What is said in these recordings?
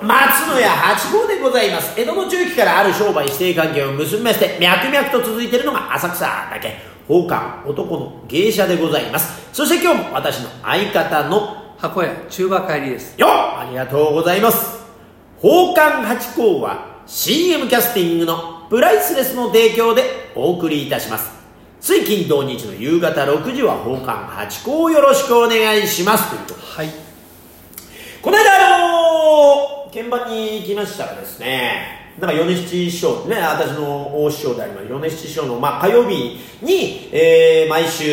と松野屋八号でございます。江戸の中期からある商売指定関係を結びまして脈々と続いているのが浅草だけ。宝冠男の芸者でございます。そして今日も私の相方の箱屋中華帰りです。よっ！ありがとうございます。宝冠八甲は CM キャスティングのプライスレスの提供でお送りいたします。水金土日の夕方6時は宝冠八甲をよろしくお願いします。ということで。はい。この間、あのー、鍵盤に行きましたらですね、なんか米七師匠、ね、私の大師匠であります、米七師匠の、まあ、火曜日に、えー、毎週、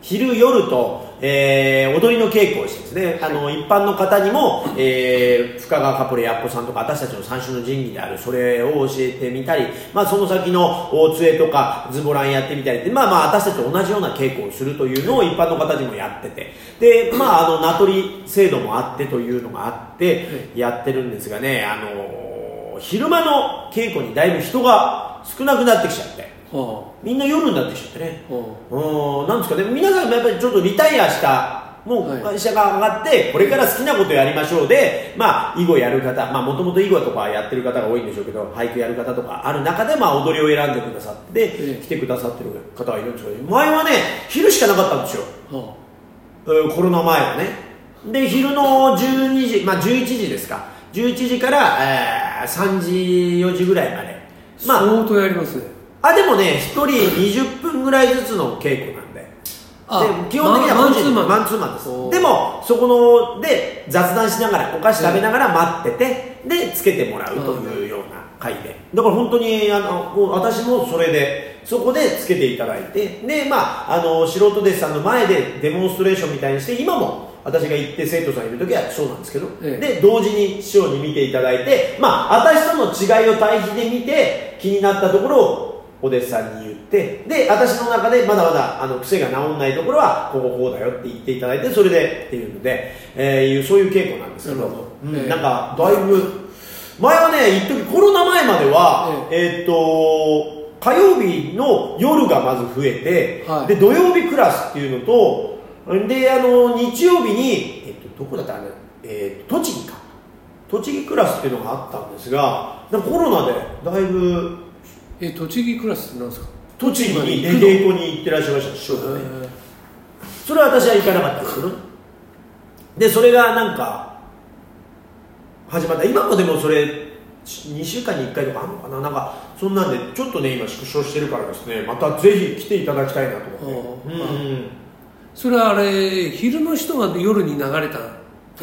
昼夜と、えー、踊りの稽古をしてですね、あの、一般の方にも、えー、深川カポレやっこさんとか、私たちの三種の神器である、それを教えてみたり、まあ、その先の大杖とか、ズボランやってみたりで、まあまあ、私たちと同じような稽古をするというのを一般の方にもやってて、で、まあ、あの、名取り制度もあってというのがあって、やってるんですがね、あの、昼間の稽古にだいぶ人が少なくなってきちゃって、ほみんな夜になってきちゃってね。う。ん。なんですかね。皆さんもやっぱりちょっとリタイアしたもはい。う会社が上がってこれから好きなことやりましょうでまあ囲碁やる方まあもともと囲碁とかやってる方が多いんでしょうけど俳句やる方とかある中でまあ踊りを選んでくださってええ。来てくださってる方がいるんですけど前はね昼しかなかったんですよ。えーコロナ前はね。で昼の12時まあ11時ですか。11時から、えー3時4時ぐらいまで。うまあ相当やりますねあでもね1人20分ぐらいずつの稽古なんで。あで基本的にはマンツーマン。マンツーマンです。でもそこので雑談しながらお菓子食べながら待っててでつけてもらうというような回で。だから本当にあの私もそれでそこでつけていただいてでまああの素人弟子さんの前でデモンストレーションみたいにして今も私が行って生徒さんいる時はそうなんですけど、ええ。で同時に師匠に見ていただいてまあ私との違いを対比で見て気になったところをお弟子さんに言ってで私の中でまだまだあの癖が治んないところはこここうだよって言っていただいてそれでっていうので、えーいうそういう稽古なんですけどうんええなんかだいぶ前はね一時コロナ前まではえー。っと火曜日の夜がまず増えて、はい。で土曜日クラスっていうのとであの日曜日に、えっと、どこだったあれ、えー栃木か。栃木クラスっていうのがあったんですがコロナでだいぶえ栃木クラスなんですか？栃木に稽古に行ってらっしゃいました師匠がね。えそれは私は行かなかったんですけどでそれがなんか始まった。今もでもそれ2週間に1回とかあるのかな？なんかそんなんでちょっとね今縮小してるからですね。またぜひ来ていただきたいなと思って。それはあれ昼の人が夜に流れた？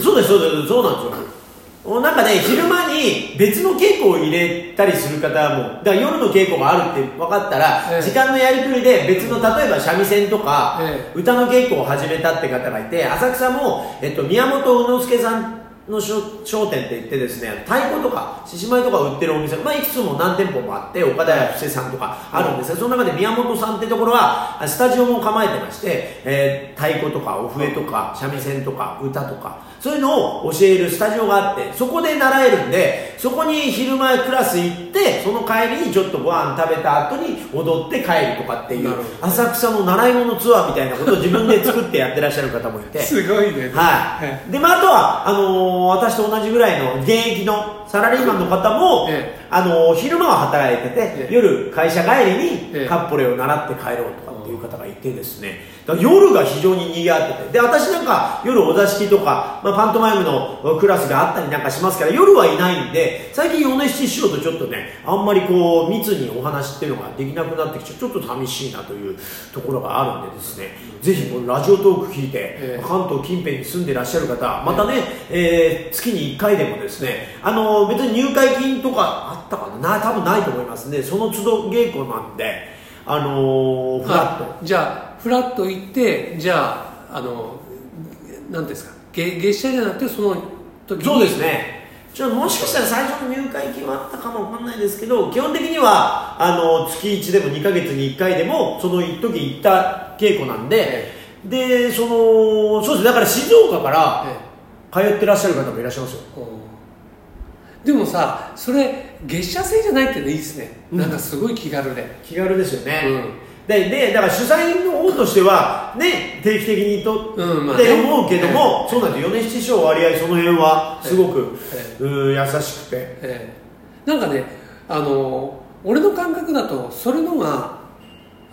そうですそうですそうなんですよ。おなんかね昼間に別の稽古を入れたりする方もだから夜の稽古があるって分かったら、ええ。時間のやりくりで別の例えば三味線とか、え歌の稽古を始めたって方がいて浅草も、えっと、宮本宇之助さんの商商店って言ってですね太鼓とか獅子舞とか売ってるお店、まあ、いくつも何店舗もあって岡田屋布施さんとかあるんです。がその中で宮本さんってところはスタジオも構えてまして、えー太鼓とかお笛とか三味線とか歌とかそういうのを教えるスタジオがあってそこで習えるんでそこに昼前クラス行ってその帰りにちょっとご飯食べた後に踊って帰るとかっていう浅草の習い物ツアーみたいなことを自分で作ってやってらっしゃる方もいて。すごいね。はい、でまあ、あとはあのー私と同じぐらいの現役のサラリーマンの方も、えあのー昼間は働いてて、ええ。夜会社帰りにええ。カッポレを習って帰ろうとかっていう方がいてですね夜が非常に賑わってて。で私なんか夜お座敷とか、まあ、パントマイムのクラスがあったりなんかしますから夜はいないんで最近米七師匠とちょっとねあんまりこう密にお話っていうのができなくなってきてちょっと寂しいなというところがあるんでですね。ぜひこのラジオトーク聞いて、ええ。関東近辺に住んでらっしゃる方またね、えー月に1回でもですねあの別に入会金とかあったかな？な多分ないと思いますんでその都度稽古なんであのーフラットあじゃあフラット行ってじゃああの何ですか月月謝じゃなくてその時に。そうですね。ちょもしかしたら最初の入会金はあったかもわかんないですけど基本的にはあの月1でも2ヶ月に1回でもその一時行った稽古なんで、でそのそうですねだから静岡からえ通ってらっしゃる方もいらっしゃいますよ。えうんでもさそれ月謝制じゃないってのいいですね、うん。なんかすごい気軽で。気軽ですよね、うんででだから主催の方としてはね定期的にとうんまあね。って思うけども、そうなんです米七師匠割合その辺はすごく、えうん優しくて。ええ。なんかねあの俺の感覚だとそれのが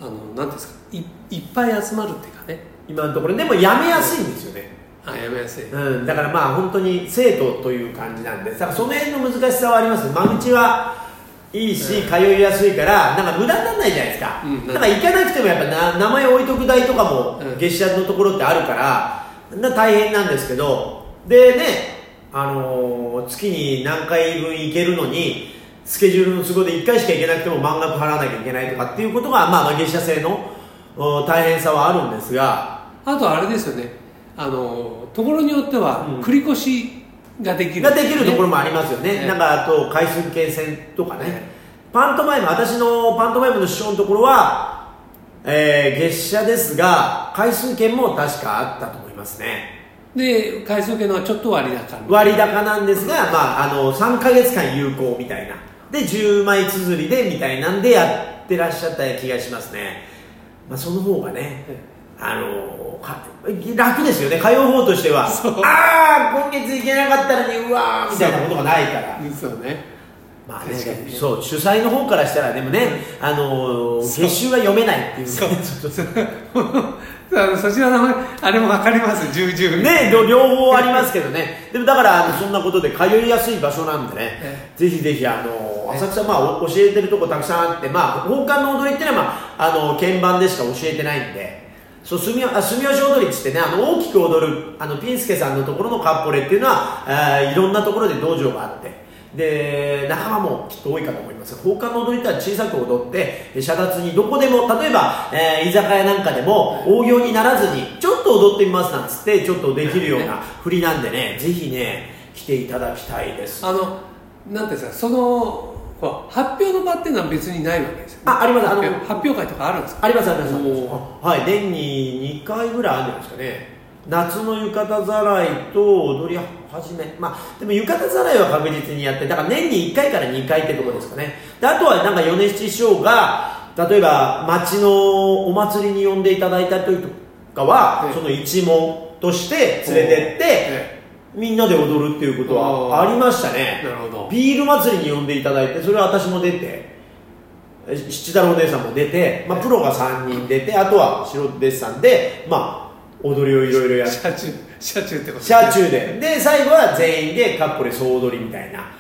あのなんですかいいっぱい集まるっていうかね。今のところ。でもやめやすいんですよね、あやめやすい、うん、だからまあ本当に生徒という感じなんでだからその辺の難しさはあります。間口はいいし、通いやすいからなんか無駄にならないじゃないですか、うんだから行かなくてもやっぱな名前置いとく代とかもうん。月謝のところってあるからな大変なんですけど。でね、あのー月に何回分行けるのにスケジュールの都合で1回しか行けなくても満額払わなきゃいけないとかっていうことが、まあ、まあ月謝制のお大変さはあるんですが。あとあれですよね。あのところによってはうん。繰り越しができる、ができるところもありますよね、ねなんかあと回数券戦とかね、ねパントマイム私のパントマイムの師匠のところは、えー月謝ですが回数券も確かあったと思いますね。で回数券のはちょっと割高割高なんですが、まあ、あの3か月間有効みたいな。で10枚綴りでみたいなんでやってらっしゃった気がしますね、まあ、その方がねあのか楽ですよね。通う方としては。ああ今月行けなかったのにうわーみたいなことがないから。そうね。まあねそう主催の方からしたらでもね、あのーそう月収が読めないっていう。ねそう。あのそちらのあれも分かります。重々ね両両方ありますけどね。でもだからあのそんなことで通いやすい場所なんでね。えぜひぜひあの浅草まあお教えてるとこたくさんあってまあ宝冠の踊りっていうのは、まあ、あの鍵盤でしか教えてないんでそう住吉あ住吉踊りっつってねあの大きく踊るあのピンスケさんのところのカッポレっていうのはあーいろんなところで道場があって。で仲間もきっと多いかと思います。が放課の踊りとは小さく踊ってえ遮奪にどこでも例えば、えー居酒屋なんかでも大行にならずにちょっと踊ってみますなんつってちょっとできるような振りなんでねぜひね来ていただきたいです。あのなんていうんですかそのこう発表の場っていうのは別にないわけですよ、ね、ああります。あの発表発表会とかあるんですか？ありますあります。おはい。年に2回ぐらいあるんじゃないですかね。夏の浴衣ざらいと踊り始め。まあでも浴衣ざらいは確実にやってだから年に1回から2回ってとこですかね。であとはなんか米七師匠が例えば町のお祭りに呼んでいただいた時とかは、ええ。その一門として連れてって、えみんなで踊るっていうことはありましたね。なるほど。ビール祭りに呼んでいただいてそれは私も出てえ七太郎お姉さんも出て、まあ、プロが3人出てあとは素人弟子さんで、まあ、踊りをいろいろやって。車中車中ってこと車中で。で最後は全員でカッポレ総踊りみたいな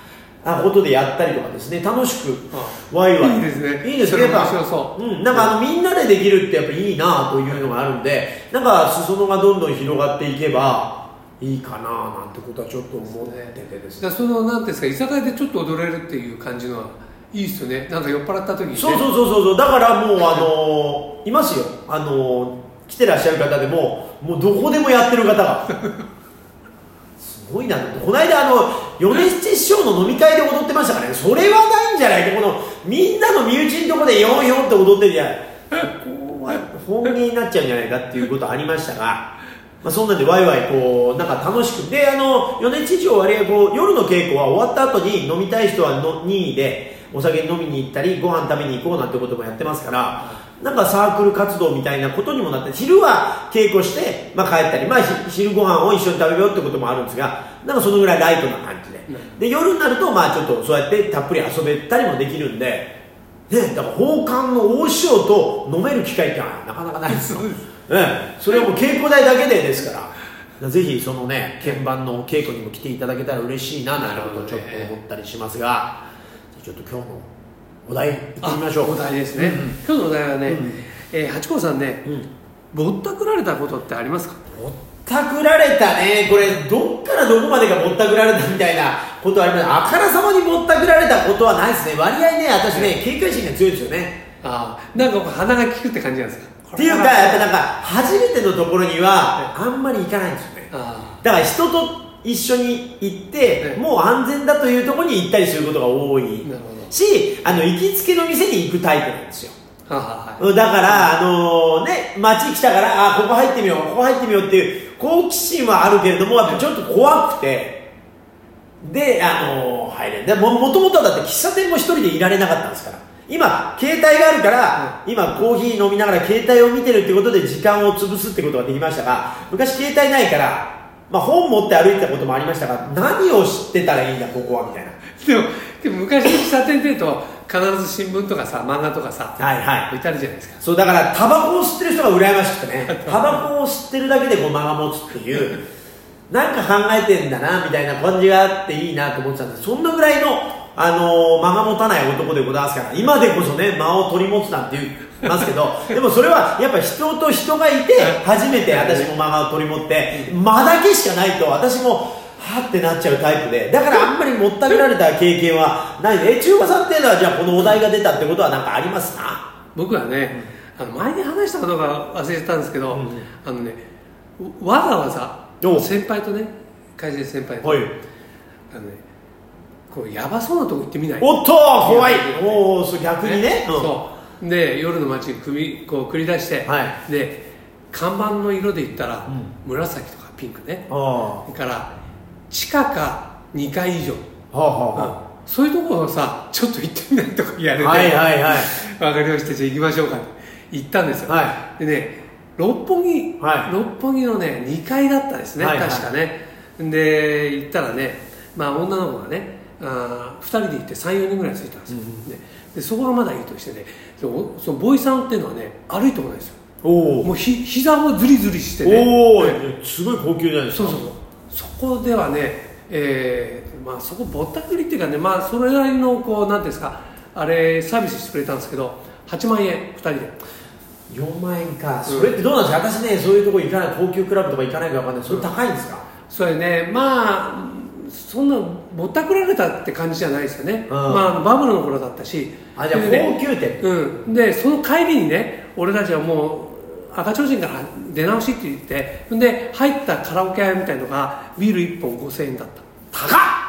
あことでやったりとかですね。楽しくあワイワイ。いいですね。いいです。ねやっぱうん、なんかあのみんなでできるってやっぱいいなというのがあるんでなんか裾野がどんどん広がっていけばいいかななんてことはちょっと思っててですね。そのなんですか居酒屋でちょっと踊れるっていう感じのはいいですよね。なんか酔っ払った時に、ね、そうそうそうそうそう。だからもうあのーいますよ。あのー来てらっしゃる方でももうどこでもやってる方が。すごいなと。この間あの米七師匠の飲み会で踊ってましたからね。それはないんじゃないって。このみんなの身内のところでヨンヨンって踊ってるじゃない。ここは本気になっちゃうんじゃないかっていうことありましたがまあ、そんなんでワイワイこうなんか楽しく。であの米七師匠割合こう夜の稽古は終わった後に飲みたい人はの任意でお酒飲みに行ったりご飯食べに行こうなんてこともやってますからなんかサークル活動みたいなことにもなって昼は稽古して、まあ、帰ったり、まあ、昼ご飯を一緒に食べようってこともあるんですがなんかそのぐらいライトな感じで。で夜になるとまあちょっとそうやってたっぷり遊べたりもできるんで、ね、だから宝冠の大師匠と飲める機会ってなかなかないですよ。そうです。ええ、それはもう稽古台だけでですから。ぜひそのね鍵盤の稽古にも来ていただけたら嬉しいななんてことをちょっと思ったりしますが。ちょっと今日のお題いってみましょう。お題ですね、今日のお題はね、うん。えー、八甲さんねうん。ぼったくられたことってありますか？ぼったくられたね。これどっからどこまでがぼったくられたみたいな ことはあります。あからさまにぼったくられたことはないですね。割合ね私ね警戒心が強いですよね。ああなんか鼻が利くって感じなんですか？っていうかやっぱなんか初めてのところにはあんまり行かないんですよね。あだから人と一緒に行ってええもう安全だというところに行ったりすることが多い。しあの行きつけの店に行くタイプなんですよ。あはあはだから、あのね、街来たから、あここ入ってみよう、ここ入ってみようっていう好奇心はあるけれども、ちょっと怖くて、で、あの入れる。でも、もともとはだって喫茶店も一人でいられなかったんですから。今携帯があるから、今コーヒー飲みながら携帯を見てるってことで時間を潰すってことができましたが昔携帯ないから、まあ、本持って歩いてたこともありましたが何を知ってたらいいんだここはみたいな。でもでも昔の喫茶店っていうと必ず新聞とかさ漫画とかさはいはい。置いてあるじゃないですか。そうだからタバコを吸ってる人が羨ましくてねタバコを吸ってるだけでこう間が持つっていうなんか考えてんだなみたいな感じがあっていいなと思ってたんです。そんなぐらいの、あのー間が持たない男でございますから今でこそね間を取り持つなんて言いますけど でもそれはやっぱ人と人がいて初めて私も間を取り持って間だけしかないと私もはってなっちゃうタイプでだからあんまりもったいられた経験はないえ中華さんっていうのはじゃあこのお題が出たってことは何かありますか？僕はね、あの前に話したことが忘れてたんですけど、うん。あのねわざわざお先輩とね会社で先輩と、はい。あのねこうやばそうなとこ行ってみない？おっと怖い。おお逆にね。うん。そう。で夜の街に組みこう繰り出して、はい。で看板の色で言ったら、う紫とかピンクね。あそれから地下か2階以上、あはあはうん。そういうところをさちょっと行ってみないとかやれて、あはいはいはい。わかりました。じゃあ行きましょうか。って行ったんですよ、はでね六本木、はい。六本木のね2階だったですね、はいはい。確かね。で行ったらね、まあ、女の子がねあ2人で行って34人ぐらいついたんですよ、ね。でそこがまだいいとしてねそのボーイさんっていうのはね歩いてこないですよ。おおもうひ膝もズリズリしてね。おおね。すごい高級じゃないですか。そうそう。そうそこではね、えーまあ、そこぼったくりっていうかね、まあ、それなりのこうなんていうんですかあれサービスしてくれたんですけど8万円2人で。4万円か。それってどうなんですか？私ねそういうとこ行かない高級クラブとか行かないから分かんないそれ高いんですか？それね。まあそんなぼったくられたって感じじゃないですよね、うん。まあ、バブルの頃だったし。あじゃあ高級店。うん、でその帰りにね俺たちはもう赤ちょうちんから出直しって言ってで入ったカラオケ屋みたいのがビール1本5000円だった。高っ